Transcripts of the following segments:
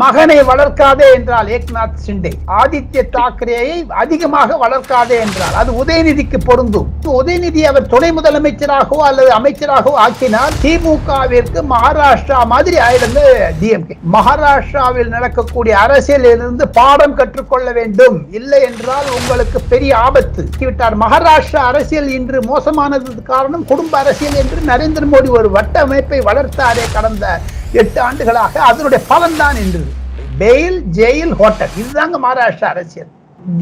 மகனை வளர்க்காதே என்றால் ஏக்நாத் சிண்டே ஆதித்ய தாக்கரேயை அதிகமாக வளர்க்காதே என்றால் அது உதயநிதிக்கு பொருந்தும். உதயநிதி அவர் துணை முதலமைச்சராகவோ அல்லது அமைச்சராகவோ ஆக்கினால் திமுகவிற்கு மகாராஷ்டிரா மாதிரி ஆயிருந்து டிஎம்கே மகாராஷ்டிராவில் நடக்கக்கூடிய அரசியலிலிருந்து பாடம் கற்றுக்கொள்ள வேண்டும். இல்லை என்றால் உங்களுக்கு பெரிய ஆபத்து. விட்டார். மகாராஷ்டிரா அரசியல் இன்று மோசமானது காரணம் குடும்ப அரசியல் என்று நரேந்திர மோடி ஒரு வட்ட அமைப்பை வளர்த்தாரே கடந்த எட்டு ஆண்டுகளாக அதனுடைய பலன் தான் என்று. Bail jail hotel. இதுதாங்க மகாராஷ்டிரா அரசியல்.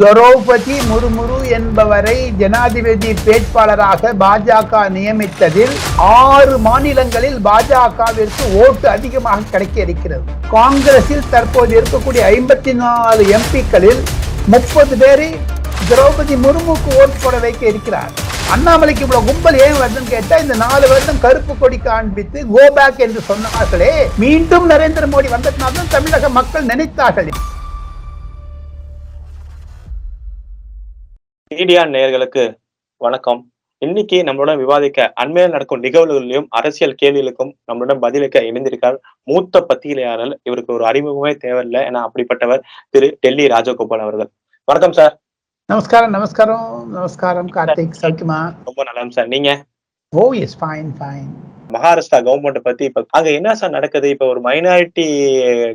துரௌபதி முர்முரு என்பவரை ஜனாதிபதி வேட்பாளராக பாஜக நியமித்ததில் ஆறு மாநிலங்களில் பாஜகவிற்கு ஓட்டு அதிகமாக கிடைக்க இருக்கிறது. காங்கிரஸில் தற்போது இருக்கக்கூடிய ஐம்பத்தி நாலு எம்பிக்களில் முப்பது பேரை திரௌபதி முர்முக்கு ஓட் போட வைக்க இருக்கிறார். அண்ணாமலைக்கு இவ்வளவு கும்பல் ஏன் வருதுன்னு கேட்டா இந்த நாலு வருஷம் கருப்பு கொடி காண்பித்து கோ பேக் என்று சொன்னார்களே. மீண்டும் நரேந்திர மோடி வந்ததுனால்தான் தமிழக மக்கள் நினைத்தார்கள். மீடியா நேயர்களுக்கு வணக்கம். இன்னைக்கு நம்மளுடன் விவாதிக்க அண்மையில் நடக்கும் நிகழ்வுகளிலும் அரசியல் கேள்விகளுக்கும் நம்மளுடன் பதிலளிக்க இணைந்திருக்கார் மூத்த பத்திரிகையாளர். இவருக்கு ஒரு அறிமுகமே தேவையில்லை ஏன்னா அப்படிப்பட்டவர் திரு டெல்லி ராஜகோபால் அவர்கள். வணக்கம் சார். நமஸ்காரம் நமஸ்காரம் நமஸ்காரம் கார்த்திக் சௌக்கியமா? ரொம்ப நல்லா சார். நீங்க? ஓ yes fine fine Maharashtra government பத்தி இப்ப அங்க என்ன சார் நடக்குது? இப்ப ஒரு மைனாரிட்டி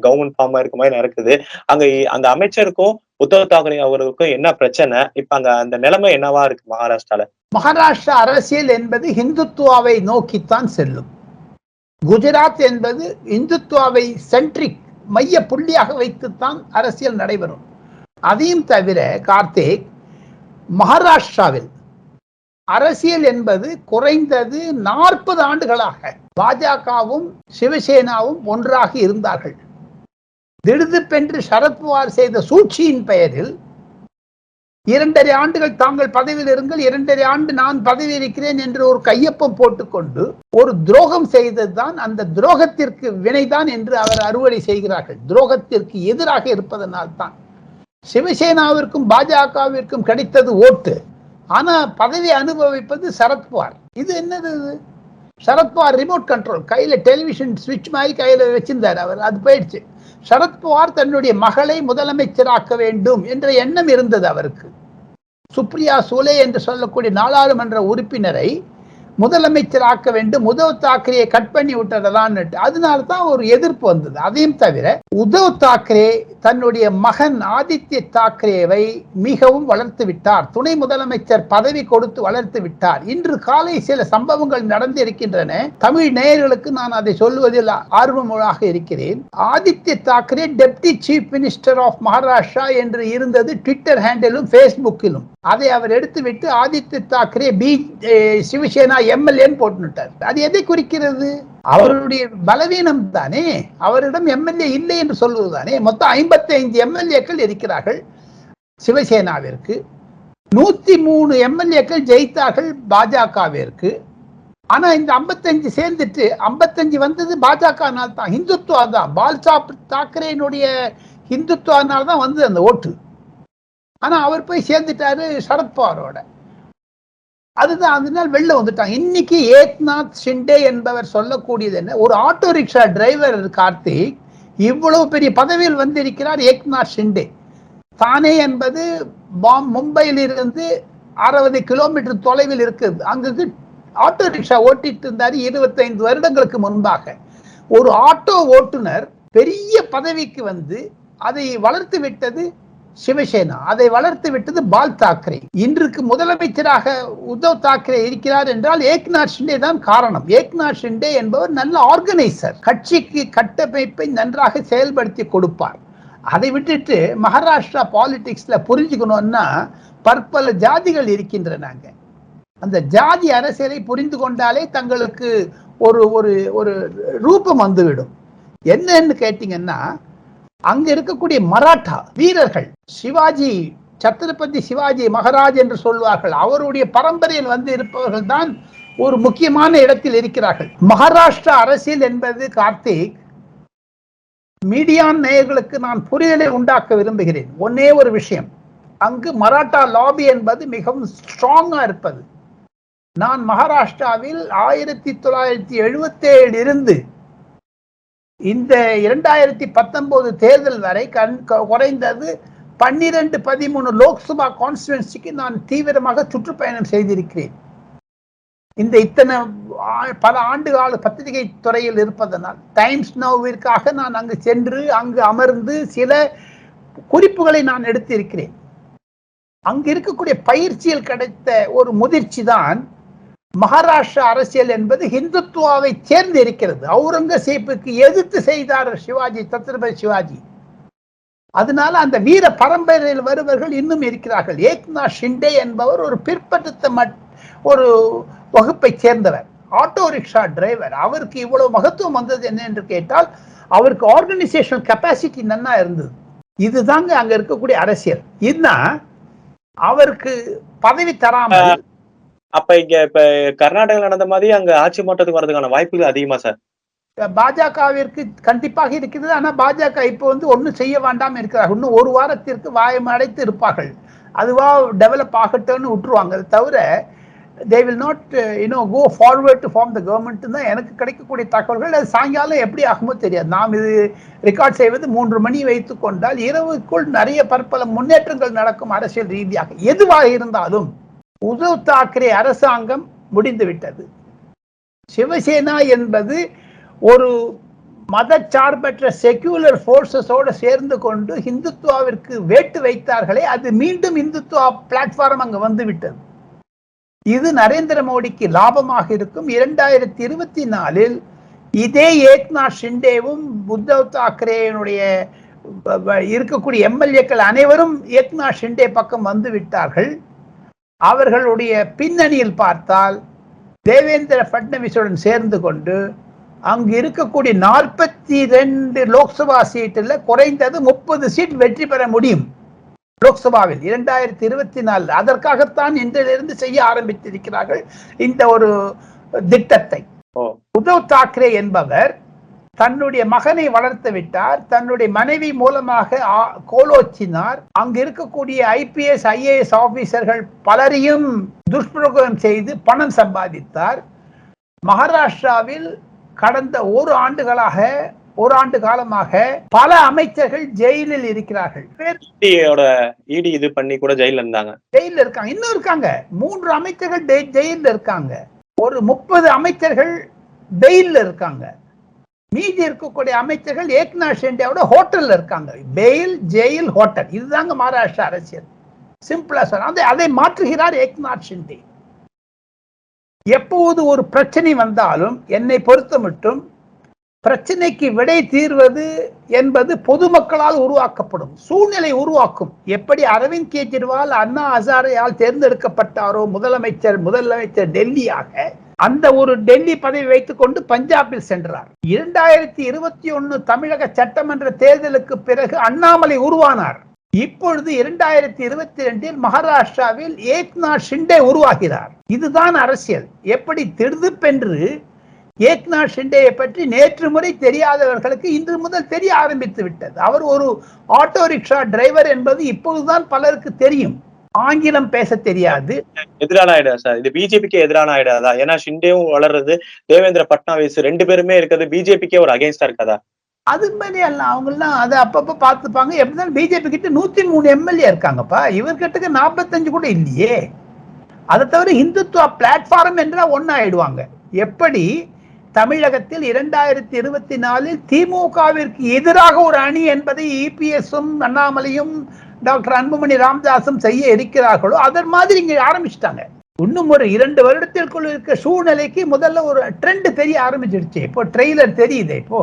கவர்மெண்ட் ஃபார்மா இருக்க மாதிரி நடக்குது. அங்க அந்த அமைச்சருக்கும் உத்தவ் தாக்கரே அவர்களுக்கும் என்ன பிரச்சனை? இப்ப அங்க அந்த நிலைமை என்னவா இருக்கு மகாராஷ்டிரால? மகாராஷ்டிரா அரசியல் என்பது இந்துத்துவாவை நோக்கித்தான் செல்லும். குஜராத் என்பது இந்துத்துவாவை சென்ட்ரிக் மைய புள்ளியாக வைத்துத்தான் அரசியல் நடைபெறும். அதையும் தவிர கார்த்திக் மகாராஷ்டிராவில் அரசியல் என்பது குறைந்தது நாற்பது ஆண்டுகளாக பாஜகவும் சிவசேனாவும் ஒன்றாக இருந்தார்கள். திடுதிப்பென்று சரத்பவார் செய்த சூழ்ச்சியின் பெயரில் இரண்டரை ஆண்டுகள் தாங்கள் பதவியில் இருங்கள் இரண்டரை ஆண்டு நான் பதவி இருக்கிறேன் என்று ஒரு கையொப்பம் போட்டுக்கொண்டு ஒரு துரோகம் செய்ததுதான் அந்த துரோகத்திற்கு வினைதான் என்று அவர் அறுவடை செய்கிறார்கள். துரோகத்திற்கு எதிராக இருப்பதனால் தான் சிவசேனாவிற்கும் பாஜகவிற்கும் கிடைத்தது ஓட்டு. ஆனா பதவி அனுபவிப்பது சரத்பவார் இது என்னது இது? சரத்பவார் ரிமோட் கண்ட்ரோல் கையில டெலிவிஷன் சுவிட்ச் மாதிரி கையில வச்சிருந்தார் அவர். அது போயிடுச்சு. சரத்பவார் தன்னுடைய மகளை முதலமைச்சராக்க வேண்டும் என்ற எண்ணம் இருந்தது அவருக்கு. சுப்ரியா சூலே என்று சொல்லக்கூடிய நாடாளுமன்ற உறுப்பினரை முதலமைச்சராக்க வேண்டும் உதவ் தாக்கரே கட் பண்ணி விட்டதான்னு அதனால தான் ஒரு எதிர்ப்பு வந்தது. அதையும் தவிர உதவ் தாக்கரே தன்னுடைய மகன் ஆதித்ய தாக்கரேவை மிகவும் வளர்த்து விட்டார். துணை முதலமைச்சர் பதவி கொடுத்து வளர்த்து விட்டார். இன்று காலை சில சம்பவங்கள் நடந்து இருக்கின்றன. தமிழ் நேயர்களுக்கு நான் அதை சொல்லுவதில் ஆர்வமாக இருக்கிறேன். Aditya Thackeray deputy chief minister of Maharashtra என்று இருந்தது ட்விட்டர் ஹேண்டிலும் ஃபேஸ்புக்கிலும் அதை அவர் எடுத்துவிட்டு ஆதித்ய தாக்கரே பி சிவசேனா எம்எல்ஏன்னு போட்டுட்டார் அது எதை குறிக்கிறது? அவருடைய பலவீனம் தானே. அவரிடம் எம்எல்ஏ இல்லை என்று சொல்வதுதானே மொத்தம் ஐம்பத்தி ஐந்து எம்எல்ஏக்கள் இருக்கிறார்கள் சிவசேனாவிற்கு. நூத்தி மூணு எம்எல்ஏக்கள் ஜெயித்தார்கள் பாஜகவிற்கு. ஆனா இந்த ஐம்பத்தஞ்சு சேர்ந்துட்டு ஐம்பத்தஞ்சு வந்தது பாஜகனால் தான். இந்துத்துவா தான். பால்சா தாக்கரேனுடைய இந்துத்துவானால் தான் வந்தது அந்த ஓட்டு. ஆனா அவர் போய் சேர்ந்துட்டாரு சரத்பவாரோட. அதுதான் அதனால் வெளில வந்துட்டாங்க. இன்னைக்கு ஏக்நாத் ஷிண்டே என்பவர் சொல்லக்கூடியது என்ன? ஒரு ஆட்டோ ரிக்ஷா டிரைவர் கார்த்திக் இவ்வளவு பெரிய பதவியில் வந்திருக்கிறார் ஏக்நாத் ஷிண்டே. தானே என்பது பாம் மும்பையிலிருந்து அறுபது கிலோமீட்டர் தொலைவில் இருக்குது. அங்கு ஆட்டோ ரிக்ஷா ஓட்டிட்டு இருந்தார் இருபத்தைந்து வருடங்களுக்கு முன்பாக. ஒரு ஆட்டோ ஓட்டுநர் பெரிய பதவிக்கு வந்து அதை வளர்த்து விட்டது சிவசேனா அதை வளர்த்து விட்டது பால் தாக்கரே. இன்றுக்கு முதலமைச்சராக உத்தவ் தாக்கரே இருக்கிறார் என்றால் ஏக்நாத் ஷிண்டே தான் காரணம். ஏக்நாத் ஷிண்டே என்பவர் நல்ல ஆர்கனைசர். கட்சிக்கு கட்டமைப்பை நன்றாக செயல்படுத்தி கொடுப்பார். அதை விட்டுட்டு மகாராஷ்டிரா பாலிடிக்ஸ்ல புரிஞ்சுக்கணும்னா பற்பல ஜாதிகள் இருக்கின்றனாங்க அந்த ஜாதி அரசியலை புரிந்து கொண்டாலே தங்களுக்கு ஒரு ஒரு ஒரு ரூபம் வந்துவிடும். என்னன்னு கேட்டிங்கன்னா அங்க இருக்கக்கூடிய மராட்டா வீரர்கள் சிவாஜி சத்ரபதி சிவாஜி மகாராஜ் என்று சொல்வார்கள். அவருடைய பரம்பரையில் வந்து இருப்பவர்கள் தான் ஒரு முக்கியமான இடத்தில் இருக்கிறார்கள். மகாராஷ்டிரா அரசியல் என்பது கார்த்திக் மீடியான் நேயர்களுக்கு நான் புரிதலை உண்டாக்க விரும்புகிறேன். ஒன்னே ஒரு விஷயம் அங்கு மராட்டா லாபி என்பது மிகவும் ஸ்ட்ராங்கா இருப்பது. நான் மகாராஷ்டிராவில் ஆயிரத்தி தொள்ளாயிரத்தி எழுபத்தி ஏழு இருந்து இந்த இரண்டாயிரத்தி பத்தொன்பது தேர்தல் வரை கண் குறைந்தது பன்னிரண்டு பதிமூணு லோக்சபா கான்ஸ்டுவன்சிக்கு நான் தீவிரமாக சுற்றுப்பயணம் செய்திருக்கிறேன். இந்த இத்தனை ஆ- பல ஆண்டு கால பத்திரிகை துறையில் இருப்பதனால் டைம்ஸ் நோவிற்காக நான் அங்கு சென்று அங்கு அமர்ந்து சில குறிப்புகளை நான் எடுத்திருக்கிறேன். அங்கு இருக்கக்கூடிய பயிற்சியில் கிடைத்த ஒரு முதிர்ச்சி தான் மகாராஷ்டிரா அரசியல் என்பது ஹிந்துத்துவாவை சேர்ந்து இருக்கிறது. அவுரங்கசீப்புக்கு எதிர்த்து செய்தார் சிவாஜி சத்ரபதி சிவாஜி. அதனால அந்த வீர பரம்பரையில் வருபவர்கள் இன்னும் இருக்கிறார்கள். ஏக்நாத் ஷிண்டே என்பவர் ஒரு பிற்படுத்த மட்- ஒரு வகுப்பை சேர்ந்தவர். Auto rickshaw driver. அவருக்கு இவ்வளவு மகத்துவம் வந்தது என்ன என்று கேட்டால் அவருக்கு ஆர்கனைசேஷன் கெப்பாசிட்டி நன்னா இருந்தது. இதுதாங்க அங்க இருக்கக்கூடிய அரசியல். என்ன அவருக்கு பதவி தராமல் அப்ப இங்க இப்ப கர்நாடகால நடந்த மாதிரி அங்க ஆட்சி மாற்றத்துக்கு வரதுக்கான வாய்ப்புகள் அதிகமா சார்? பாஜகவிற்கு கண்டிப்பாக இருக்கிறது ஆனா பாஜக இப்போ வந்து ஒண்ணும் செய்ய வேண்டாம் இருக்கிறார்கள். இன்னும் ஒரு வாரத்திற்கு வாயம் அடைத்து இருப்பார்கள். அதுவா டெவலப் ஆகட்டும்னு விட்டுருவாங்க. அது தவிர they will not you know go forward to form the government தான் எனக்கு கிடைக்கக்கூடிய தகவல்கள். அது சாயங்காலம் எப்படி ஆகுமோ தெரியாது. நாம் இது ரெக்கார்ட் செய்வது மூன்று மணி வைத்து கொண்டால் இரவுக்குள் நிறைய பற்பல முன்னேற்றங்கள் நடக்கும் அரசியல் ரீதியாக. எதுவாக இருந்தாலும் உத்தவ் தாக்கரே அரசாங்கம் முடிந்துவிட்டது. சிவசேனா என்பது ஒரு மதச்சார்பற்ற செக்யூலர் ஃபோர்ஸஸோடு சேர்ந்து கொண்டு இந்துத்துவாவிற்கு வேட்டு வைத்தார்களே அது மீண்டும் இந்துத்துவா பிளாட்ஃபார்ம் அங்கு வந்துவிட்டது. இது நரேந்திர மோடிக்கு லாபமாக இருக்கும். இரண்டாயிரத்தி இருபத்தி நாலில் இதே ஏக்நாத் ஷிண்டேவும் உத்தவ் தாக்கரேனுடைய இருக்கக்கூடிய எம்எல்ஏக்கள் அனைவரும் ஏக்நாத் ஷிண்டே பக்கம் வந்து விட்டார்கள். அவர்களுடைய பின்னணியில் பார்த்தால் தேவேந்திர பட்னவிஸுடன் சேர்ந்து கொண்டு அங்கு இருக்கக்கூடிய நாற்பத்தி ரெண்டு லோக்சபா சீட்டில் குறைந்தது முப்பது சீட் வெற்றி பெற முடியும். லோக்சபாவில் இரண்டாயிரத்தி இருபத்தி நாலு அதற்காகத்தான் இன்றிலிருந்து செய்ய ஆரம்பித்திருக்கிறார்கள் இந்த ஒரு திட்டத்தை. உத்தவ் தாக்கரே என்பவர் தன்னுடைய மகனை வளர்த்து விட்டார். தன்னுடைய மனைவி மூலமாக கோலோச்சினார். அங்கு இருக்கக்கூடிய ஐபிஎஸ் ஐஏஎஸ் ஆபீசர்கள் பலரையும் துஷ்பிரயோகம் செய்து பணம் சம்பாதித்தார். மகாராஷ்டிராவில் கடந்த ஒரு ஆண்டுகளாக ஒரு ஆண்டு காலமாக பல அமைச்சர்கள் ஜெயிலில் இருக்கிறார்கள். இடி இது பண்ணி கூட ஜெயில இருந்தாங்க. ஜெயில இருக்காங்க. இன்னும் இருக்காங்க. மூன்று அமைச்சர்கள் ஜெயில்ல இருக்காங்க. ஒரு முப்பது அமைச்சர்கள் பெயில்ல இருக்காங்க. மீதி இருக்கக்கூடிய அமைச்சர்கள் ஏக்நாத் ஷிண்டேவோட ஹோட்டல்ல இருக்காங்க. Bail jail hotel. இதுதாங்க மகாராஷ்டிரா அரசியல். சிம்பிளா சொல்ல அதை அதை மாற்றுகிறார் ஏக்நாத் ஷிண்டே. எப்போது ஒரு பிரச்சனை வந்தாலும் என்னை பொறுத்த மட்டும் பிரச்சனைக்கு விடை தீர்வது என்பது பொதுமக்களால் உருவாக்கப்படும். சூழ்நிலை உருவாக்கும். எப்படி அரவிந்த் கெஜ்ரிவால் அண்ணா ஹசாரையால் தேர்ந்தெடுக்கப்பட்டாரோ முதலமைச்சர் முதலமைச்சர் டெல்லியாக அந்த ஒரு டெல்லி பதவி வைத்துக் கொண்டு பஞ்சாபில் சென்றார். இரண்டாயிரத்தி இருபத்தி ஒன்னு தமிழக சட்டமன்ற தேர்தலுக்கு பிறகு அண்ணாமலை உருவானார். இப்பொழுது இரண்டாயிரத்தி இருபத்தி ரெண்டில் மகாராஷ்டிராவில் ஏக்நாத் ஷிண்டே உருவாகிறார். இதுதான் அரசியல். எப்படி திடுதுப்பென்று ஏக்நாத் ஷிண்டேயை பற்றி நேற்று முறை தெரியாதவர்களுக்கு இன்று முதல் தெரிய ஆரம்பித்து விட்டது. அவர் ஒரு ஆட்டோ ரிக்ஷா டிரைவர் என்பது இப்போதுதான் பலருக்கு தெரியும். ஆங்கிலம் பேச தெரியாது. எதிரான ஆயிடா சார். இது பிஜேபிக்கு எதிரான ஆயிடாதா ஏன்னா ஷிண்டேவும் வளர்றது தேவேந்திர பட்னாவிஸ் ரெண்டு பேருமே இருக்கிறது பிஜேபிக்கே ஒரு அகைன்ஸ்டா இருக்காதா அது மாதிரி அல்ல அவங்கெல்லாம் அதை அப்பப்ப பார்த்துப்பாங்க. எப்படினாலும் பிஜேபி கிட்ட நூத்தி மூணு எம்எல்ஏ இருக்காங்கப்பா. இவர்கிட்ட நாற்பத்தஞ்சு கூட இல்லையே. அதை தவிர இந்துத்துவா பிளாட்ஃபார்ம் என்றால் ஒன்னு ஆயிடுவாங்க எப்படி? தமிழகத்தில் இரண்டாயிரத்தி இருபத்தி நாலில் திமுகவிற்கு எதிராக ஒரு அணி என்பதை இபிஎஸும் அண்ணாமலையும் டாக்டர் அன்புமணி ராமதாசும் செய்ய இருக்கிறார்களோ அதன் மாதிரி இங்க ஆரம்பிச்சிட்டாங்க. இன்னும் ஒரு இரண்டு வருடத்திற்குள் இருக்க சூழ்நிலைக்கு முதல்ல ஒரு ட்ரெண்ட் தெரிய ஆரம்பிச்சிடுச்சு. இப்போ ட்ரெய்லர் தெரியுது இப்போ.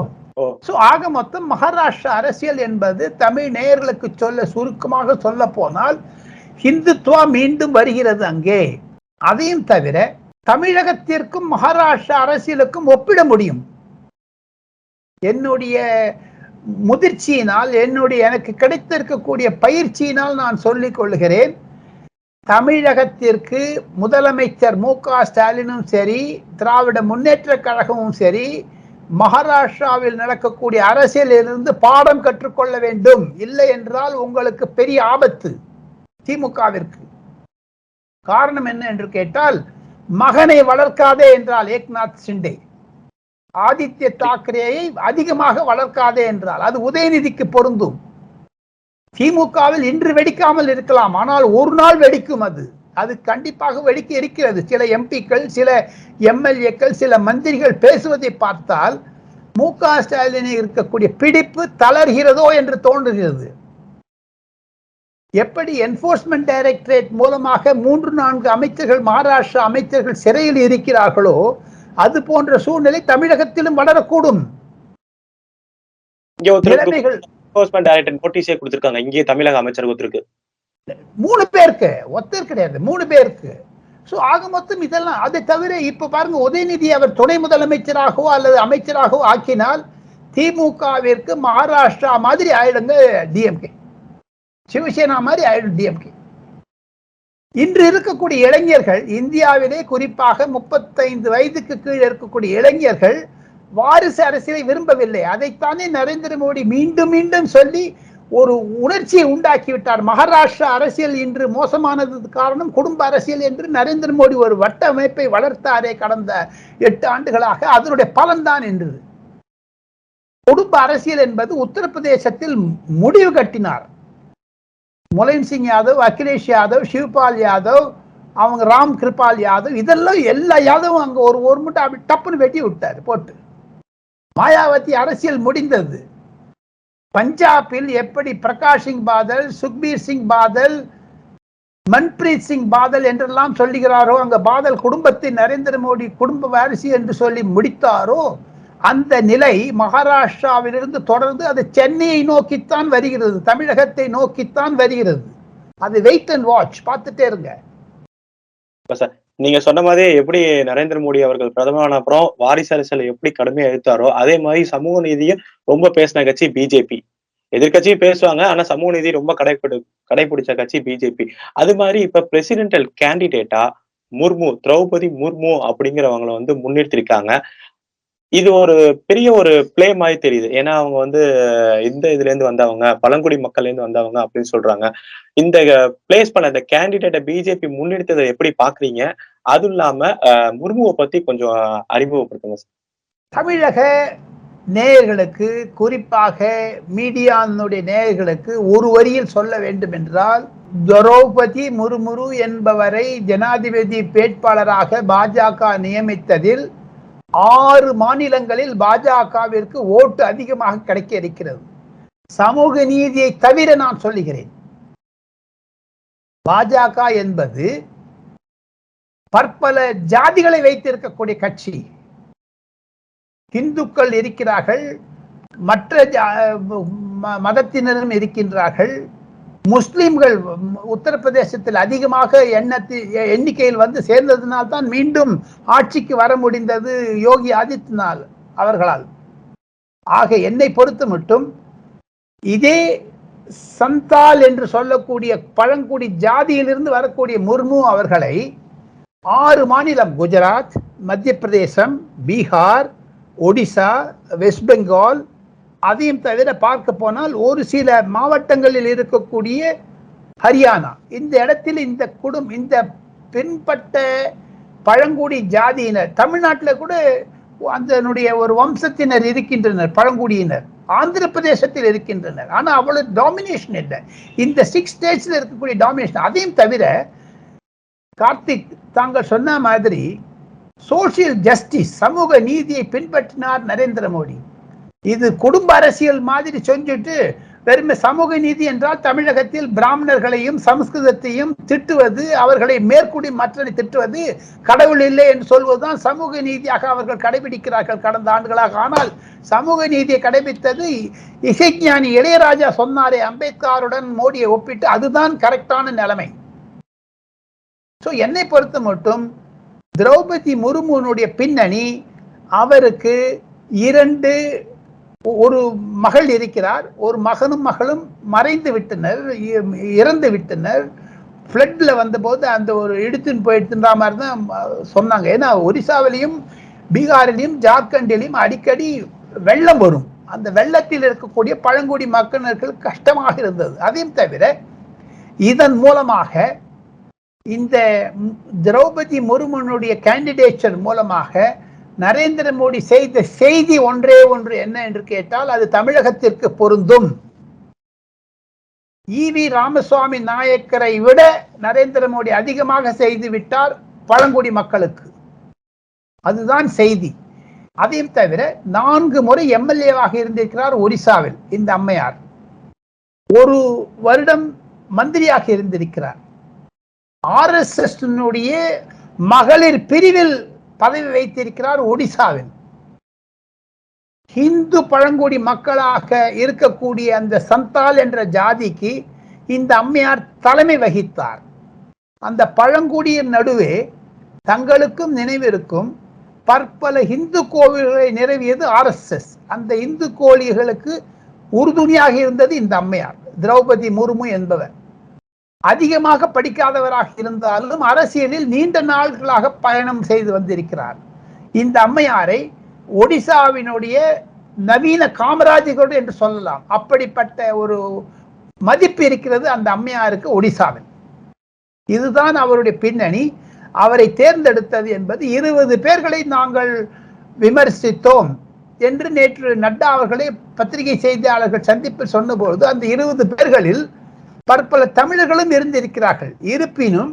சோ ஆக மொத்தம் மகாராஷ்டிரா அரசியல் என்பது தமிழ் நேயர்களுக்கு சொல்ல சுருக்கமாக சொல்ல போனால் ஹிந்துத்துவா மீண்டும் வருகிறது அங்கே. அதையும் தவிர தமிழகத்திற்கும் மகாராஷ்டிரா அரசியலுக்கும் ஒப்பிட முடியும். என்னுடைய முதிர்ச்சியினால் என்னுடைய எனக்கு கிடைத்திருக்கக்கூடிய பயிற்சியினால் நான் சொல்லிக் கொள்கிறேன் தமிழகத்திற்கு முதலமைச்சர் மு க ஸ்டாலினும் சரி திராவிட முன்னேற்ற கழகமும் சரி மகாராஷ்டிராவில் நடக்கக்கூடிய அரசியலிலிருந்து பாடம் கற்றுக்கொள்ள வேண்டும். இல்லை என்றால் உங்களுக்கு பெரிய ஆபத்து திமுகவிற்கு. காரணம் என்ன என்று கேட்டால் மகனை வளர்க்காதே என்றால் ஏக்நாத் சிண்டே ஆதித்ய தாக்கரேயை அதிகமாக வளர்க்காதே என்றால் அது உதயநிதிக்கு பொருந்தும். திமுகவில் இன்று வெடிக்காமல் இருக்கலாம் ஆனால் ஒரு நாள் வெடிக்கும் அது. அது கண்டிப்பாக வெடிக்க இருக்கிறது. சில எம்பிக்கள் சில எம்எல்ஏக்கள் சில மந்திரிகள் பேசுவதை பார்த்தால் மு க ஸ்டாலின் இருக்கக்கூடிய பிடிப்பு தளர்கிறதோ என்று தோன்றுகிறது. எப்படி என்போர்ஸ்மெண்ட் டைரக்டரேட் மூலமாக மூன்று நான்கு அமைச்சர்கள் மகாராஷ்டிரா அமைச்சர்கள் சிறையில் இருக்கிறார்களோ அது போன்ற சூழ்நிலை தமிழகத்திலும் வளரக்கூடும். நோட்டீஸே கொடுத்திருக்காங்க. இங்கே தமிழக அமைச்சர் ஒருத்தருக்கு. மூணு பேருக்கு. ஒத்தர் கிடையாது. மூணு பேருக்கு. சோ ஆக மொத்தம் இதெல்லாம் அதை தவிர இப்ப பாருங்க உதயநிதி அவர் துணை முதலமைச்சராகவோ அல்லது அமைச்சராகவோ ஆக்கினால் திமுகவிற்கு மகாராஷ்டிரா மாதிரி ஆயிடுங்க டிஎம்கே சிவசேனா மாதிரி ஆயிடும் டிஎம்கே இன்று இருக்கக்கூடிய இளைஞர்கள் இந்தியாவிலே குறிப்பாக முப்பத்தைந்து வயதுக்கு கீழே இருக்கக்கூடிய இளைஞர்கள் வாரிசு அரசியலை விரும்பவில்லை. அதைத்தானே நரேந்திர மோடி மீண்டும் மீண்டும் சொல்லி ஒரு உணர்ச்சியை உண்டாக்கிவிட்டார். மகாராஷ்டிரா அரசியல் இன்று மோசமானது காரணம் குடும்ப அரசியல் என்று நரேந்திர மோடி ஒரு வட்ட அமைப்பை வளர்த்தாரே கடந்த எட்டு ஆண்டுகளாக. அதனுடைய பலன்தான் என்றது குடும்ப அரசியல் என்பது உத்தரப்பிரதேசத்தில் முடிவு கட்டினார். முலைன் சிங் யாதவ் அகிலேஷ் யாதவ் சிவ்பால் யாதவ் அவங்க ராம் கிருபால் யாதவ் இதெல்லாம் எல்லா யாதவும் அங்க ஒரு ஒரு மட்டும் அப்படி டப்புன்னு வெட்டி விட்டார் போட்டு. மாயாவதி அரசியல் முடிந்தது. பஞ்சாபில் எப்படி பிரகாஷ் சிங் பாதல் சுக்பீர் சிங் பாதல் மன்பிரீத் சிங் பாதல் என்றெல்லாம் சொல்லுகிறாரோ அங்க பாதல் குடும்பத்தை நரேந்திர மோடி குடும்ப வாரிசு என்று சொல்லி முடித்தாரோ அந்த நிலை மகாராஷ்டிராவிலிருந்து தொடர்ந்து அது சென்னையை நோக்கித்தான் வருகிறது தமிழகத்தை நோக்கித்தான் வருகிறது. அது வெயிட் அண்ட் வாட்ச் பார்த்துட்டே இருங்க. நீங்க சொன்ன மாதிரி எப்படி நரேந்திர மோடி அவர்கள் பிரதமரான அப்புறம் வாரிசு அரசியலை எப்படி கடுமையா எடுத்தாரோ அதே மாதிரி சமூக நீதியும் ரொம்ப பேசின கட்சி பிஜேபி எதிர்கட்சியும் பேசுவாங்க ஆனா சமூக நீதி ரொம்ப கடைபிடி கடைபிடிச்ச கட்சி பிஜேபி அது மாதிரி இப்ப பிரசிடென்டல் கேண்டிடேட்டா முர்மு திரௌபதி முர்மு அப்படிங்கிறவங்கள வந்து முன்னிறுத்திருக்காங்க. இது ஒரு பெரிய ஒரு பிளே மாதிரி தெரியுது. ஏன்னா அவங்க வந்து இந்த இதுல இருந்து வந்தவங்க பழங்குடி மக்கள்ல இருந்து வந்தவங்க அப்படின்னு சொல்றாங்க. இந்த பிளேஸ் பண்ண இந்த கேண்டிடேட்டை பிஜேபி முன்னெடுத்ததை எப்படி பாக்குறீங்க? அதுவும் இல்லாம அஹ், முர்முவை பத்தி கொஞ்சம் அறிமுகப்படுத்துங்க சார். தமிழக நேயர்களுக்கு குறிப்பாக மீடியானுடைய நேயர்களுக்கு ஒரு வரியில் சொல்ல வேண்டும் என்றால் திரௌபதி முர்முரு என்பவரை ஜனாதிபதி வேட்பாளராக பாஜக நியமித்ததில் ஆறு மாநிலங்களில் பாஜகவிற்கு ஓட்டு அதிகமாக கிடைக்க இருக்கிறது. சமூக நீதியை தவிர நான் சொல்லுகிறேன். பாஜக என்பது பற்பல ஜாதிகளை வைத்திருக்கக்கூடிய கட்சி. இந்துக்கள் இருக்கிறார்கள் மற்ற ஜா- ம- மதத்தினரும் இருக்கின்றார்கள். முஸ்லிம்கள் உத்தரப்பிரதேசத்தில் அதிகமாக எண்ணத்தி எண்ணிக்கையில் வந்து சேர்ந்ததினால் தான் மீண்டும் ஆட்சிக்கு வர முடிந்தது யோகி ஆதித்யநாத் அவர்களால். ஆக என்னை பொறுத்து மட்டும் இதே சந்தால் என்று சொல்லக்கூடிய பழங்குடி ஜாதியிலிருந்து வரக்கூடிய முர்மு அவர்களை ஆறு மாநிலம் குஜராத் மத்திய பிரதேசம் பீகார் ஒடிசா வெஸ்ட் பெங்கால் அதையும் தவிர பார்க்க போனால் ஒரு சில மாவட்டங்களில் இருக்கக்கூடிய ஹரியானா. இந்த இடத்தில் இந்த குடும் இந்த பின்பட்ட பழங்குடி ஜாதியினர் தமிழ்நாட்டில் கூட அதனுடைய ஒரு வம்சத்தினர் இருக்கின்றனர் பழங்குடியினர். ஆந்திர பிரதேசத்தில் இருக்கின்றனர். ஆனால் அவ்வளவு டாமினேஷன் இல்லை. இந்த சிக்ஸ் ஸ்டேட்ஸில் இருக்கக்கூடிய டாமினேஷன் அதையும் தவிர கார்த்திக் தாங்கள் சொன்ன மாதிரி சோசியல் ஜஸ்டிஸ் சமூக நீதியை பின்பற்றினார் நரேந்திர மோடி. இது குடும்ப அரசியல் மாதிரி செஞ்சுட்டு வெறுமை சமூக நீதி என்றால் தமிழகத்தில் பிராமணர்களையும் சமஸ்கிருதத்தையும் திட்டுவது அவர்களை மேற்குடி மற்றனை திட்டுவது கடவுள் இல்லை என்று சொல்வதுதான் சமூக நீதியாக அவர்கள் கடைபிடிக்கிறார்கள் கடந்த ஆண்டுகளாக. ஆனால் சமூக நீதியை கடைபிடித்தது இசைஞானி இளையராஜா சொன்னாரே அம்பேத்கருடன் மோடியை ஒப்பிட்டு அதுதான் கரெக்டான நிலைமை. ஸோ என்னை பொறுத்த மட்டும் திரௌபதி முர்முனுடைய பின்னணி அவருக்கு இரண்டு ஒரு மகள் இருக்கிறார் ஒரு மகனும் மகளும் மறைந்து விட்டனர் இ- இறந்து விட்டனர். ஃப்ளட்டில் வந்தபோது அந்த ஒரு இடுத்துன்னு போயிடுத்துன்ற மாதிரி தான் சொன்னாங்க. ஏன்னா ஒரிசாவிலையும் பீகாரிலையும் ஜார்க்கண்டிலையும் அடிக்கடி வெள்ளம் வரும். அந்த வெள்ளத்தில் இருக்கக்கூடிய பழங்குடி மக்களுக்கு கஷ்டமாக இருந்தது. அதையும் தவிர இதன் மூலமாக இந்த திரௌபதி முர்முனுடைய கேண்டிடேச்சர் மூலமாக நரேந்திர மோடி செய்த செய்தி ஒன்றே ஒன்று என்ன என்று கேட்டால் அது தமிழகத்திற்கு பொருந்தும். ஈவி ராமசுவாமி நாயக்கரை விட நரேந்திர மோடி அதிகமாக செய்து விட்டார் பழங்குடி மக்களுக்கு. அதுதான் செய்தி. அதையும் தவிர நான்கு முறை எம்எல்ஏவாக இருந்திருக்கிறார் ஒரிசாவில் இந்த அம்மையார். ஒரு வருடம் மந்திரியாக இருந்திருக்கிறார். ஆர்எஸ்எஸ்னுடைய மகளிர் பிரிவில் பதவி வைத்திருக்கிறார் ஒடிசாவில். இந்து பழங்குடி மக்களாக இருக்கக்கூடிய அந்த சந்தால் என்ற ஜாதிக்கு இந்த அம்மையார் தலைமை வகித்தார். அந்த பழங்குடியின் நடுவே தங்களுக்கும் நினைவிருக்கும் பற்பல இந்து கோவில்களை நிறுவியது ஆர்எஸ்எஸ் அந்த இந்து கோழிகளுக்கு உறுதுணையாக இருந்தது இந்த அம்மையார் திரௌபதி முர்மு என்பவர். அதிகமாக படிக்காதவராக இருந்தாலும் அரசியலில் நீண்ட நாட்களாக பயணம் செய்து வந்திருக்கிறார். இந்த அம்மையாரை ஒடிசாவினுடைய நவீன காமராஜர்களோடு என்று சொல்லலாம். அப்படிப்பட்ட ஒரு மதிப்பு இருக்கிறது அந்த அம்மையாருக்கு ஒடிசாவில். இதுதான் அவருடைய பின்னணி. அவரை தேர்ந்தெடுத்தது என்பது இருபது பேர்களை நாங்கள் விமர்சித்தோம் என்று நேற்று நட்டா அவர்களை பத்திரிகை செய்தியாளர்கள் சந்திப்பில் சொன்னபொழுது அந்த இருபது பேர்களில் பற்பல தமிழர்களும் இருந்திருக்கிறார்கள். இருப்பினும்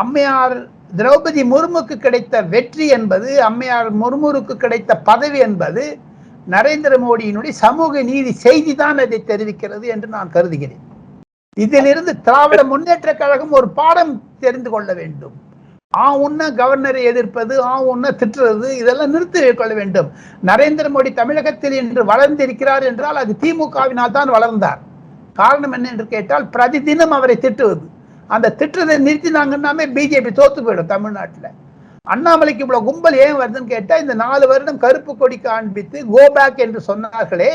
அம்மையார் திரௌபதி முர்முக்கு கிடைத்த வெற்றி என்பது அம்மையார் முர்முருக்கு கிடைத்த பதவி என்பது நரேந்திர மோடியினுடைய சமூக நீதி செய்தி தான் அதை தெரிவிக்கிறது என்று நான் கருதுகிறேன். இதிலிருந்து திராவிட முன்னேற்ற கழகம் ஒரு பாடம் தெரிந்து கொள்ள வேண்டும். ஆ உன்ன கவர்னரை எதிர்ப்பது ஆ உன்ன திட்டுறது இதெல்லாம் நிறுத்தி கொள்ள வேண்டும். நரேந்திர மோடி தமிழகத்தில் இன்று வளர்ந்திருக்கிறார் என்றால் அது திமுகவினால் தான் வளர்ந்தார். காரணம் என்ன என்று கேட்டால் பிரதிதினம் அவரை திட்டுவது. அந்த திட்டத்தை நிறுத்தினாங்கன்னாமே பிஜேபி தோத்து போயிடும் தமிழ்நாட்டில். அண்ணாமலைக்கு இவ்வளோ கும்பல் ஏன் வருதுன்னு கேட்டால் இந்த நாலு வருடம் கருப்பு கொடி காண்பித்து கோபேக் என்று சொன்னார்களே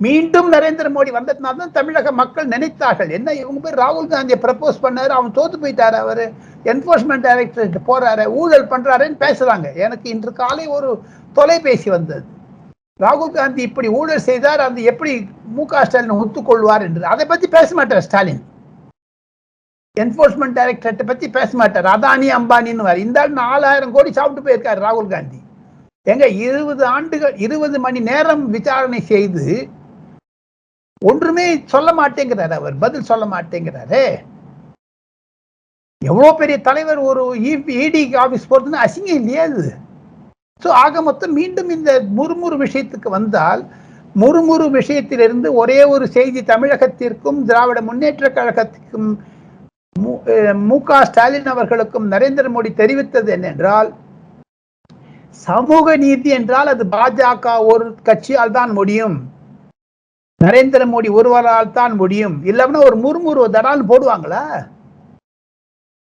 மீண்டும் நரேந்திர மோடி வந்ததுனால தான் தமிழக மக்கள் நினைத்தார்கள். என்ன இவங்க பேர் ராகுல் காந்தியை ப்ரப்போஸ் பண்ணார் அவன் தோத்து போயிட்டார் அவர் என்ஃபோர்ஸ்மெண்ட் டைரக்டருக்கு போறாரு ஊழல் பண்றாருன்னு பேசுறாங்க. எனக்கு இன்று காலை ஒரு தொலைபேசி வந்தது. ராகுல் காந்தி இப்படி ஊழல் செய்தார் அந்த எப்படி மு க ஸ்டாலின் ஒத்துக்கொள்வார் என்று. அதை பத்தி பேச மாட்டார் ஸ்டாலின். என்போர்ஸ்மெண்ட் டைரக்டரேட்டை பத்தி பேச மாட்டார். அதானி அம்பானின்னு இந்த நாலாயிரம் கோடி சாப்பிட்டு போயிருக்காரு ராகுல் காந்தி. எங்க இருபது ஆண்டுகள் இருபது மணி நேரம் விசாரணை செய்து ஒன்றுமே சொல்ல மாட்டேங்கிறார் அவர். பதில் சொல்ல மாட்டேங்கிறாரு. எவ்வளோ பெரிய தலைவர் ஒரு e- இடி ஆஃபீஸ் போறதுன்னு அசிங்கம் இல்லையா அது ஸோ ஆக மொத்தம் மீண்டும் இந்த முறுமுறு விஷயத்துக்கு வந்தால் முறுமுறு விஷயத்திலிருந்து ஒரே ஒரு செய்தி தமிழகத்திற்கும் திராவிட முன்னேற்ற கழகத்திற்கும் மு க ஸ்டாலின் அவர்களுக்கும் நரேந்திர மோடி தெரிவித்தது என்னென்றால் சமூக நீதி என்றால் அது பாஜக ஒரு கட்சியால் தான் முடியும். நரேந்திர மோடி ஒருவரால் தான் முடியும். இல்லைன்னா ஒரு முறுமுறு தடால் போடுவாங்களா?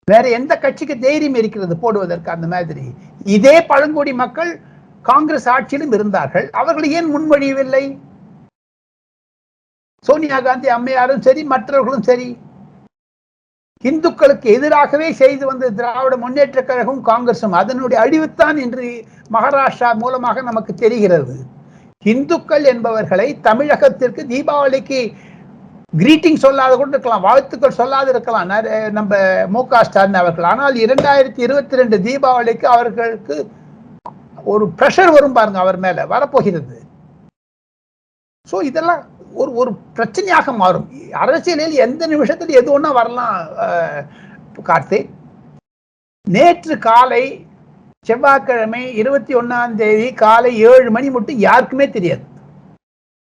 வேற எந்த கட்சிக்கு தைரியம் இருக்கிறது போடுவதற்கு அந்த மாதிரி? இதே பழங்குடி மக்கள் காங்கிரஸ் ஆட்சியிலும் இருந்தார்கள். அவர்கள் ஏன் முன்மொழியவில்லை? சோனியா காந்தி அம்மையாரும் சரி மற்றவர்களும் சரி. இந்துக்களுக்கு எதிராகவே செய்து வந்த திராவிட முன்னேற்ற கழகம் காங்கிரசும் அதனுடைய அழிவுத்தான் இன்று மகாராஷ்டிரா மூலமாக நமக்கு தெரிகிறது. இந்துக்கள் என்பவர்களை தமிழகத்திற்கு தீபாவளிக்கு கிரீட்டிங் சொல்லாத கூட இருக்கலாம் வாழ்த்துக்கள் சொல்லாது இருக்கலாம். நம்ம மு க ஸ்டாலின் அவர்கள். ஆனால் இரண்டாயிரத்தி இருபத்தி ரெண்டு தீபாவளிக்கு அவர்களுக்கு ஒரு ப்ரெஷர் வரும் பாருங்க அவர் மேல. வரப்போகிறது. ஸோ இதெல்லாம் ஒரு ஒரு பிரச்சனையாக மாறும். அரசியலில் எந்த நிமிஷத்தில் எது ஒன்றா வரலாம் கார்த்திக் நேற்று காலை செவ்வாய்க்கிழமை இருபத்தி ஒன்னாம் தேதி காலை ஏழு மணி மட்டும் யாருக்குமே தெரியாது.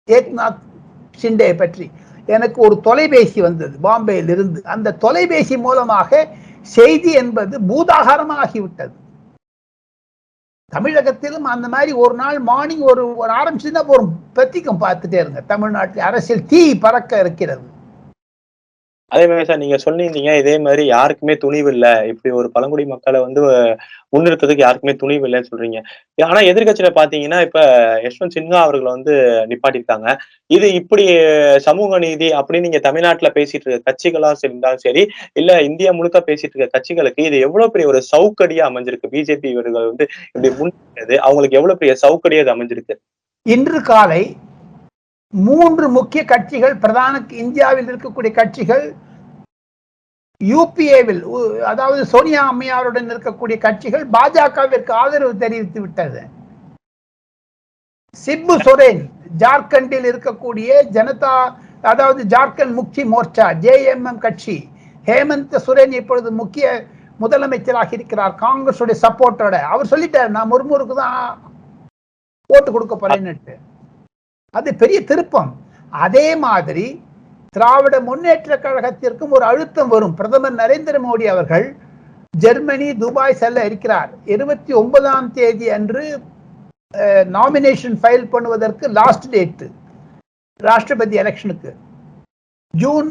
ஏக்நாத் ஷிண்டே பற்றி. எனக்கு ஒரு தொலைபேசி வந்தது பாம்பேயிலிருந்து. அந்த தொலைபேசி மூலமாக செய்தி என்பது பூதாகாரமாகிவிட்டது. தமிழகத்திலும் அந்த மாதிரி ஒரு நாள் மார்னிங் ஒரு ஒரு ஆரம்பிச்சுன்னா ஒரு பத்திக்கம் பார்த்துட்டே இருங்க. தமிழ்நாட்டில் அரசியல் தீ பறக்க இருக்கிறது. அதே மாதிரி சார் நீங்க சொல்லியிருந்தீங்க இதே மாதிரி யாருக்குமே துணிவு இல்ல. இப்படி ஒரு பழங்குடி மக்களை வந்து முன்னிறுத்ததுக்கு யாருக்குமே துணிவு இல்லைன்னு சொல்றீங்க. ஆனா எதிர்கட்சியில பாத்தீங்கன்னா இப்ப யஷ்வந்த் சின்ஹா அவர்களை வந்து நிப்பாட்டியிருக்காங்க இது இப்படி சமூக நீதி அப்படின்னு நீங்க தமிழ்நாட்டுல பேசிட்டு இருக்க கட்சிகளா இருந்தாலும் சரி இல்ல இந்தியா முழுக்க பேசிட்டு இருக்க கட்சிகளுக்கு இது எவ்வளவு பெரிய ஒரு சவுக்கடியா அமைஞ்சிருக்கு? பிஜேபி இவர்கள் வந்து இப்படி முன்னேறது அவங்களுக்கு எவ்வளவு பெரிய சவுக்கடியா அது அமைஞ்சிருக்கு? இன்று காலை மூன்று முக்கிய கட்சிகள் பிரதான இந்தியாவில் இருக்கக்கூடிய கட்சிகள் யூபிஏவில் அதாவது சோனியா அம்மையாருடன் இருக்கக்கூடிய கட்சிகள் பாஜகவிற்கு ஆதரவு தெரிவித்து விட்டது. சிப்பு சொரேன் ஜார்க்கண்டில் இருக்கக்கூடிய ஜனதா அதாவது ஜார்க்கண்ட் முக்தி மோர்ச்சா ஜேஎம்எம் கட்சி ஹேமந்த் சுரேன் இப்பொழுது முக்கிய முதலமைச்சராக இருக்கிறார் காங்கிரஸுடைய சப்போர்ட்டோட. அவர் சொல்லிட்டார் நான் முர்முருக்கு தான் ஓட்டு கொடுக்க போறேன்னுட்டு. அது பெரிய திருப்பம். அதே மாதிரி திராவிட முன்னேற்ற கழகத்திற்கும் ஒரு அழுத்தம் வரும். பிரதமர் நரேந்திர மோடி அவர்கள் ஜெர்மனி துபாய் செல்ல இருக்கிறார். இருபத்தி ஒன்பதாம் தேதி அன்று நாமினேஷன் ஃபைல் பண்ணுவதற்கு லாஸ்ட் டேட்டு ராஷ்டிரபதி எலெக்ஷனுக்கு ஜூன்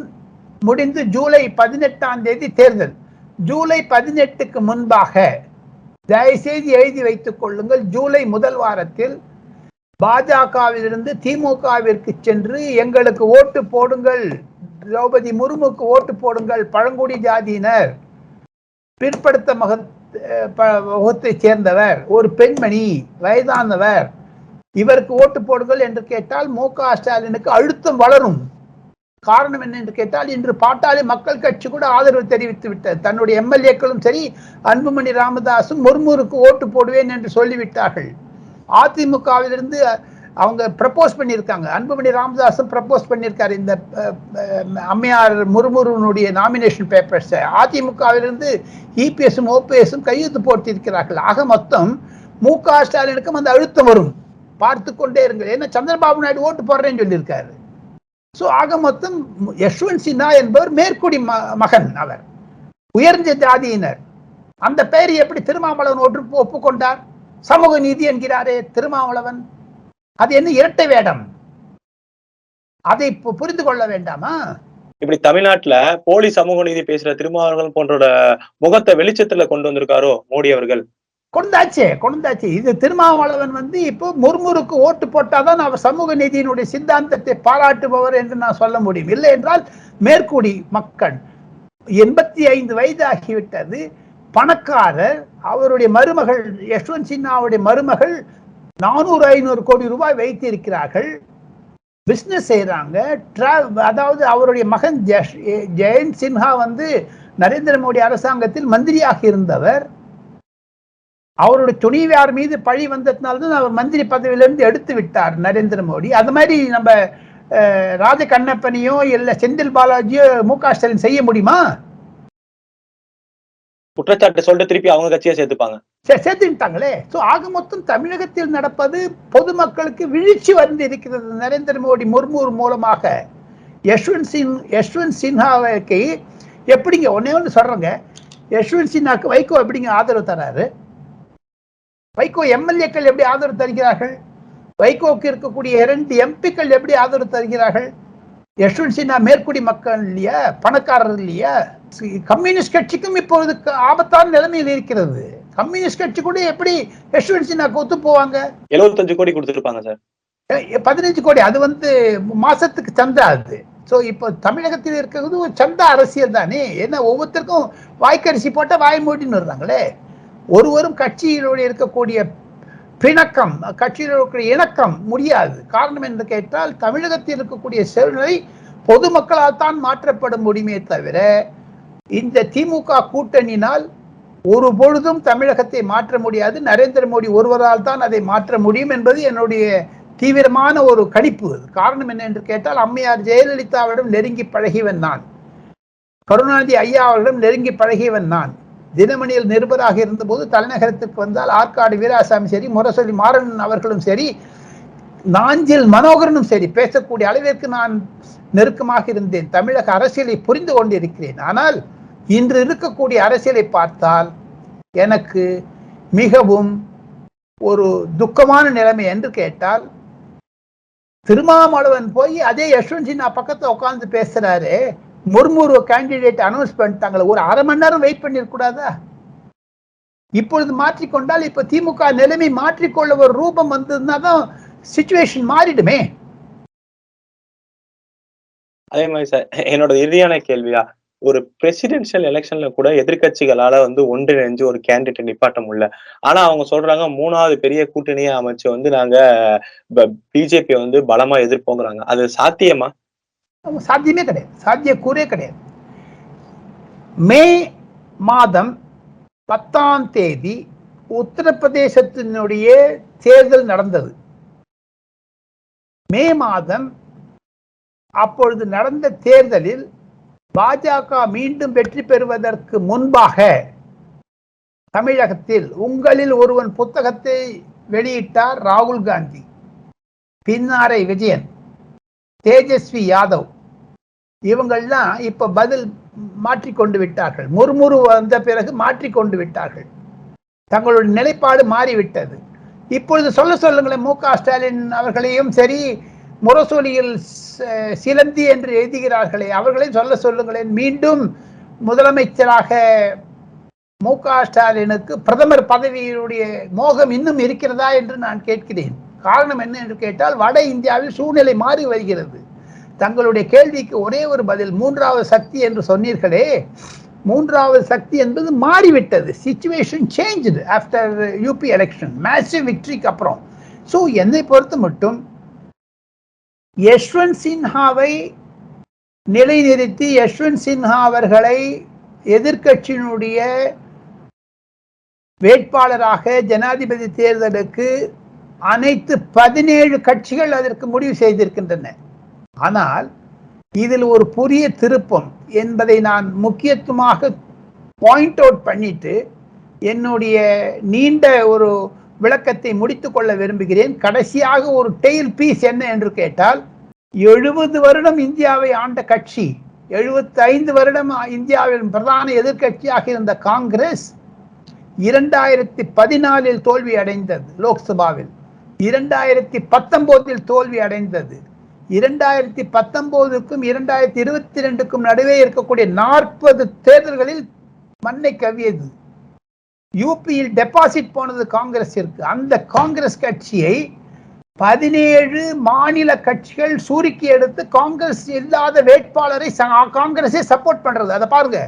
முடிந்து ஜூலை பதினெட்டாம் தேதி தேர்தல். ஜூலை பதினெட்டுக்கு முன்பாக தயவுசெய்து எழுதி வைத்துக் கொள்ளுங்கள். ஜூலை முதல் வாரத்தில் பாஜகவிலிருந்து திமுகவிற்கு சென்று எங்களுக்கு ஓட்டு போடுங்கள். திரௌபதி முர்முக்கு ஓட்டு போடுங்கள் பழங்குடி ஜாதியினர். பிற்படுத்த மக முகத்தை சேர்ந்தவர் ஒரு பெண்மணி வயதானவர். இவருக்கு ஓட்டு போடுங்கள் என்று கேட்டால் மு க ஸ்டாலினுக்கு அழுத்தம் வளரும். காரணம் என்ன என்று கேட்டால் இன்று பாட்டாளி மக்கள் கட்சி கூட ஆதரவு தெரிவித்து விட்டது. தன்னுடைய எம்எல்ஏக்களும் சரி அன்புமணி ராமதாசும் முர்முருக்கு ஓட்டு போடுவேன் என்று சொல்லிவிட்டார்கள். அதிமுகவிலிருந்து அவங்க ப்ரப்போஸ் பண்ணியிருக்காங்க. அன்புமணி ராமதாஸும் ப்ரப்போஸ் பண்ணியிருக்காரு. இந்த அம்மையார் முருமுருனுடைய நாமினேஷன் பேப்பர்ஸை அதிமுகவிலிருந்து இபிஎஸும் ஓபிஎஸும் கையெழுத்து போட்டிருக்கிறார்கள். ஆக மொத்தம் மு க ஸ்டாலினுக்கும் அந்த அழுத்தம் வரும். பார்த்து கொண்டே இருங்கள். ஏன்னா சந்திரபாபு நாயுடு ஓட்டு போடுறேன்னு சொல்லியிருக்காரு. ஸோ ஆக மொத்தம் யஷ்வந்த் சின்ஹா என்பவர் மேற்குடி மகன் அவர். உயர்ந்த ஜாதியினர். அந்த பெயரை எப்படி திருமாவளவன் ஒன்று ஒப்புக்கொண்டார் சமூக நீதி என்கிறாரே திருமாவளவன். அது என்ன இரட்டை வேடம்? அதை புரிந்து கொள்ள வேண்டாமா? இப்படி தமிழ்நாட்டுல போலி சமூக நீதி பேசுற திருமாவளவன் போன்றோட முகத்தை வெளிச்சத்துல கொண்டு வந்திருக்காரோ மோடி அவர்கள்? கொண்டாச்சே கொண்டாச்சு. இது திருமாவளவன் வந்து இப்போ முர்முருக்கு ஓட்டு போட்டாதான் அவர் சமூக நீதியினுடைய சித்தாந்தத்தை பாராட்டுபவர் என்று நான் சொல்ல முடியும். இல்லை என்றால் மேற்குடி மக்கள் எண்பத்தி ஐந்து வயது ஆகிவிட்டது பணக்காரர் அவருடைய மருமகள் யஷ்வந்த் சின்ஹாவுடைய மருமகள் நானூறு ஐநூறு கோடி ரூபாய் வைத்திருக்கிறார்கள். பிஸ்னஸ் செய்கிறாங்க அதாவது அவருடைய மகன் ஜெயந்த் சின்ஹா வந்து நரேந்திர மோடி அரசாங்கத்தில் மந்திரியாக இருந்தவர். அவருடைய துணிவியார் மீது பழி வந்ததுனால்தான் அவர் மந்திரி பதவியிலிருந்து எடுத்து விட்டார் நரேந்திர மோடி. அது மாதிரி நம்ம ராஜ கண்ணப்பனையோ இல்லை செந்தில் பாலாஜியோ மு க ஸ்டாலின் செய்ய முடியுமா? குற்றச்சாட்டு சொல்லிட்டு திருப்பி அவங்க கட்சியை சேர்த்துப்பாங்க. சேர்த்துட்டாங்களே ஸோ ஆக மொத்தம் தமிழகத்தில் நடப்பது பொதுமக்களுக்கு வீழ்ச்சி வந்து இருக்கிறது. நரேந்திர மோடி முர்மூர் மூலமாக யஷ்வந்த் சிங் யஷ்வந்த் சின்ஹாவுக்கு எப்படிங்க? ஒன்னே ஒன்று சொல்றேங்க. யஷ்வந்த் சின்ஹாக்கு வைகோ எப்படிங்க ஆதரவு தராரு? வைகோ எம்எல்ஏக்கள் எப்படி ஆதரவு தருகிறார்கள்? வைகோக்கு இருக்கக்கூடிய இரண்டு எம்பிக்கள் எப்படி ஆதரவு தருகிறார்கள்? யஷ்வந்த் சின்ஹா மேற்குடி மக்கள் இல்லையா? பணக்காரர் இல்லையா? கம்யூனிஸ்ட் கட்சிக்கும் இப்பொழுது ஆபத்தான நிலைமையில் இருக்கிறது. கம்யூனிஸ்ட் கட்சி கூட எப்படி யஷ்வந்த் சின்ஹாக்கு ஒத்து போவாங்க? எழுபத்தஞ்சு கோடி கொடுத்துருப்பாங்க சார். பதினஞ்சு கோடி. அது வந்து மாசத்துக்கு சந்தா அது. ஸோ இப்போ தமிழகத்தில் இருக்கிறது ஒரு சந்தா அரசியல் தானே? ஏன்னா ஒவ்வொருத்தருக்கும் வாய்க்கரிசி போட்டால் வாய் மூடின்னு வர்றாங்களே? ஒருவரும் கட்சியிலோடு இருக்கக்கூடிய பிணக்கம் கட்சியில் இருக்கக்கூடிய இணக்கம் முடியாது. காரணம் என்று கேட்டால் தமிழகத்தில் இருக்கக்கூடிய சூழ்நிலை பொதுமக்களால் தான் மாற்றப்பட முடியுமே தவிர இந்த திமுக கூட்டணியினால் ஒரு பொழுதும் தமிழகத்தை மாற்ற முடியாது. நரேந்திர மோடி ஒருவரால் தான் அதை மாற்ற முடியும் என்பது என்னுடைய தீவிரமான ஒரு கணிப்பு. காரணம் என்ன என்று கேட்டால் அம்மையார் ஜெயலலிதாவிடம் நெருங்கி பழகியவன் நான். கருணாநிதி ஐயா அவர்களிடம் நெருங்கி பழகியவன் நான். தினமணியில் நிருபராக இருந்தபோது தலைநகரத்திற்கு வந்தால் ஆற்காடு வீராசாமி சரி முரசொலி மாறன் அவர்களும் சரி நாஞ்சில் மனோகரனும் சரி பேசக்கூடிய அளவிற்கு நான் நெருக்கமாக இருந்தேன். தமிழக அரசியலை புரிந்து கொண்டிருக்கிறேன். ஆனால் இன்று இருக்கக்கூடிய அரசியலை பார்த்தால் எனக்கு மிகவும் ஒரு துக்கமான நிலைமை என்று கேட்டால் திருமாவளவன் போய் அதே யஷ்வந்த் சின்ஹா பக்கத்தில் உட்காந்து பேசுறாரு முர்முரு கேண்டிடேட் அனௌன்ஸ் பண்ணிட்டாங்களே ஒரு அரை மணி நேரம் வெயிட் பண்ணிருக்கூடாதா இப்பொழுது மாற்றிக்கொண்டால் இப்ப திமுக நிலைமை மாற்றிக்கொள்ள ஒரு ரூபம் வந்ததுன்னா தான் சுச்சுவேஷன் மாறிடுமே. அதே மாதிரி சார் என்னோட இறுதியான கேள்வியா ஒரு பிரசிடென்சியல் எலெக்ஷன்ல கூட எதிர்கட்சிகளால வந்து ஒன்றிணைஞ்சு ஒரு கேண்டிடேட் நிப்பாட்ட முடியல. ஆனா அவங்க சொல்றாங்க மூணாவது பெரிய கூட்டணியை அமைச்சு வந்து நாங்க பிஜேபி வந்து பலமா எதிர்ப்போங்கிறாங்க. அது சாத்தியமா? சாத்தியமே கிடையாது. சாத்திய கூறே கிடையாது. மே மாதம் பத்தாம் தேதி உத்தரப்பிரதேசத்தினுடைய தேர்தல் நடந்தது. மே மாதம் அப்பொழுது நடந்த தேர்தலில் பாஜக மீண்டும் வெற்றி பெறுவதற்கு முன்பாக தமிழகத்தில் உங்களில் ஒருவன் புத்தகத்தை வெளியிட்டார் ராகுல் காந்தி. பின்னாரை விஜயன். தேஜஸ்வி யாதவ். இவங்கள்லாம் இப்ப பதில் மாற்றிக்கொண்டு விட்டார்கள். முர்முரு வந்த பிறகு மாற்றிக்கொண்டு விட்டார்கள். தங்களுடைய நிலைப்பாடு மாறிவிட்டது. இப்பொழுது சொல்ல சொல்லுங்களேன் மு க ஸ்டாலின் அவர்களையும் சரி முரசொலியில் சிலந்தி என்று எழுதுகிறார்களே அவர்களையும் சொல்ல சொல்லுங்களேன். மீண்டும் முதலமைச்சராக மு க ஸ்டாலினுக்கு பிரதமர் பதவியுடைய மோகம் இன்னும் இருக்கிறதா என்று நான் கேட்கிறேன். காரணம் என்ன என்று கேட்டால் வட இந்தியாவில் சூழ்நிலை மாறி வருகிறது. தங்களுடைய கேள்விக்கு ஒரே ஒரு பதில் மூன்றாவது சக்தி என்று சொன்னீர்களே. மூன்றாவது சக்தி என்பது மாறிவிட்டது. Situation changed after UP election massive விக்டரிக்கு அப்புறம். ஸோ என்னை பொறுத்து மட்டும் யஷ்வந்த் சின்ஹாவை நிலைநிறுத்தி யஷ்வந்த் சின்ஹா அவர்களை எதிர்க்கட்சியினுடைய வேட்பாளராக ஜனாதிபதி தேர்தலுக்கு அனைத்து பதினேழு கட்சிகள் அதற்கு முடிவு செய்திருக்கின்றன. ஆனால் இதில் ஒரு புதிய திருப்பம் என்பதை நான் முக்கியத்துவமாக பாயிண்ட் அவுட் பண்ணிட்டு என்னுடைய நீண்ட ஒரு விளக்கத்தை முடித்துக்கொள்ள விரும்புகிறேன். கடைசியாக ஒரு டெய்ல் பீஸ் என்ன என்று கேட்டால் எழுபது வருடம் இந்தியாவை ஆண்ட கட்சி எழுபத்தைந்து வருடம் இந்தியாவின் பிரதான எதிர்க்கட்சியாக இருந்த காங்கிரஸ் இரண்டாயிரத்தி பதினாலில் தோல்வி அடைந்தது லோக்சபாவில். இரண்டாயிரத்தி பத்தொம்போதில் தோல்வி அடைந்தது. இரண்டாயிரத்தி பத்தொம்போதுக்கும் இரண்டாயிரத்தி இருபத்தி ரெண்டுக்கும் நடுவே இருக்கக்கூடிய நாற்பது தேர்தல்களில் மண்ணை கவியது யூபியில் டெபாசிட் போனது காங்கிரஸிற்கு. அந்த காங்கிரஸ் கட்சியை பதினேழு மாநில கட்சிகள் சூரிக்கி எடுத்து காங்கிரஸ் இல்லாத வேட்பாளரை காங்கிரஸே சப்போர்ட் பண்றது. அதை பாருங்க.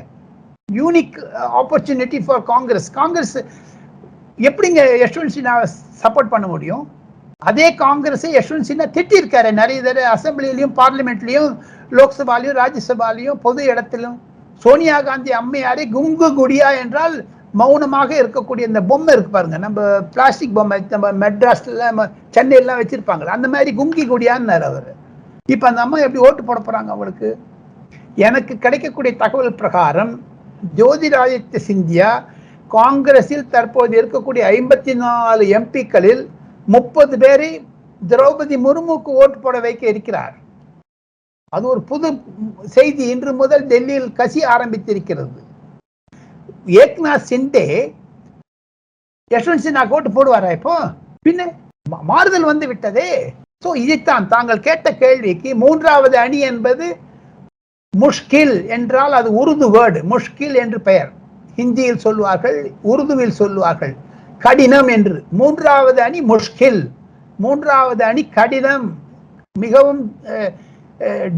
Unique opportunity for Congress. Congress எப்படிங்க யஷ்வந்த் சின்ஹா சப்போர்ட் பண்ண முடியும்? அதே காங்கிரஸை யஷ்வந்த் சின்ஹா திட்டிருக்காரு நிறைய தடவை அசம்பிளிலையும் பார்லிமெண்ட்லயும் லோக்சபாலையும் ராஜ்யசபாலையும் பொது இடத்திலும் சோனியா காந்தி அம்மையாரை குங்கு குடியா என்றால் மௌனமாக இருக்கக்கூடிய இந்த பொம்மை இருக்கு பாருங்க. நம்ம பிளாஸ்டிக் பொம்மை நம்ம மெட்ராஸ்ல ம- சென்னையிலாம் வச்சிருப்பாங்க அந்த மாதிரி குங்கி குடியான்னாரு அவர். இப்ப அந்த அம்மா எப்படி ஓட்டு போட போறாங்க அவளுக்கு எனக்கு கிடைக்கக்கூடிய தகவல் பிரகாரம் ஜோதிராதித்ய சிந்தியா காங்கிரஸில் தற்போது இருக்கக்கூடிய ஐம்பத்தி நாலு எம்பிக்களில் முப்பது பேரை திரௌபதி முர்முக்கு ஓட்டு போட வைக்க இருக்கிறார். அது ஒரு புது செய்தி. இன்று முதல் டெல்லியில் கசி ஆரம்பித்திருக்கிறது. ஏக்நாத் சிண்டே யஷ்வந்த் சின்ஹா ஓட்டு போடுவாரா இப்போ? பின்ன மாறுதல் வந்து விட்டதே. சோ இதைத்தான் தாங்கள் கேட்ட கேள்விக்கு மூன்றாவது அணி என்பது முஷ்கில் என்றால் அது உருது வேர்டு. முஷ்கில் என்று பெயர். ஹிந்தியில் சொல்லுவார்கள் உருதுவில் சொல்லுவார்கள் கடினம் என்று. மூன்றாவது அணி முஷ்கில். மூன்றாவது அணி கடினம் மிகவும்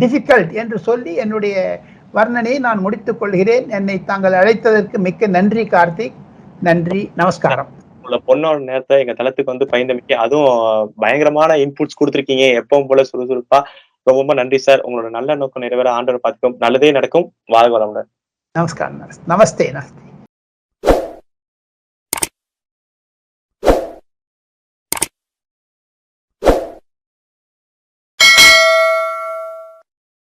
டிஃபிகல்ட் என்று சொல்லி என்னுடைய வர்ணனையை நான் முடித்துக் கொள்கிறேன். என்னை தாங்கள் அழைத்ததற்கு மிக்க நன்றி கார்த்திக். நன்றி நமஸ்காரம். உங்களோட பொண்ணோட நேரத்தை எங்க தளத்துக்கு வந்து பயந்தமிக்க அதுவும் பயங்கரமான இன்புட்ஸ் கொடுத்துருக்கீங்க. எப்பவும் போல சுறுசுறுப்பா. ரொம்ப ரொம்ப நன்றி சார் உங்களோட நல்ல நோக்கம் நிறைவேற ஆண்டவர் பார்த்துக்கும். நல்லதே நடக்கும். வாழ்க வளமுடன். நமஸ்காரம் நமஸ்தே நமஸ்தே.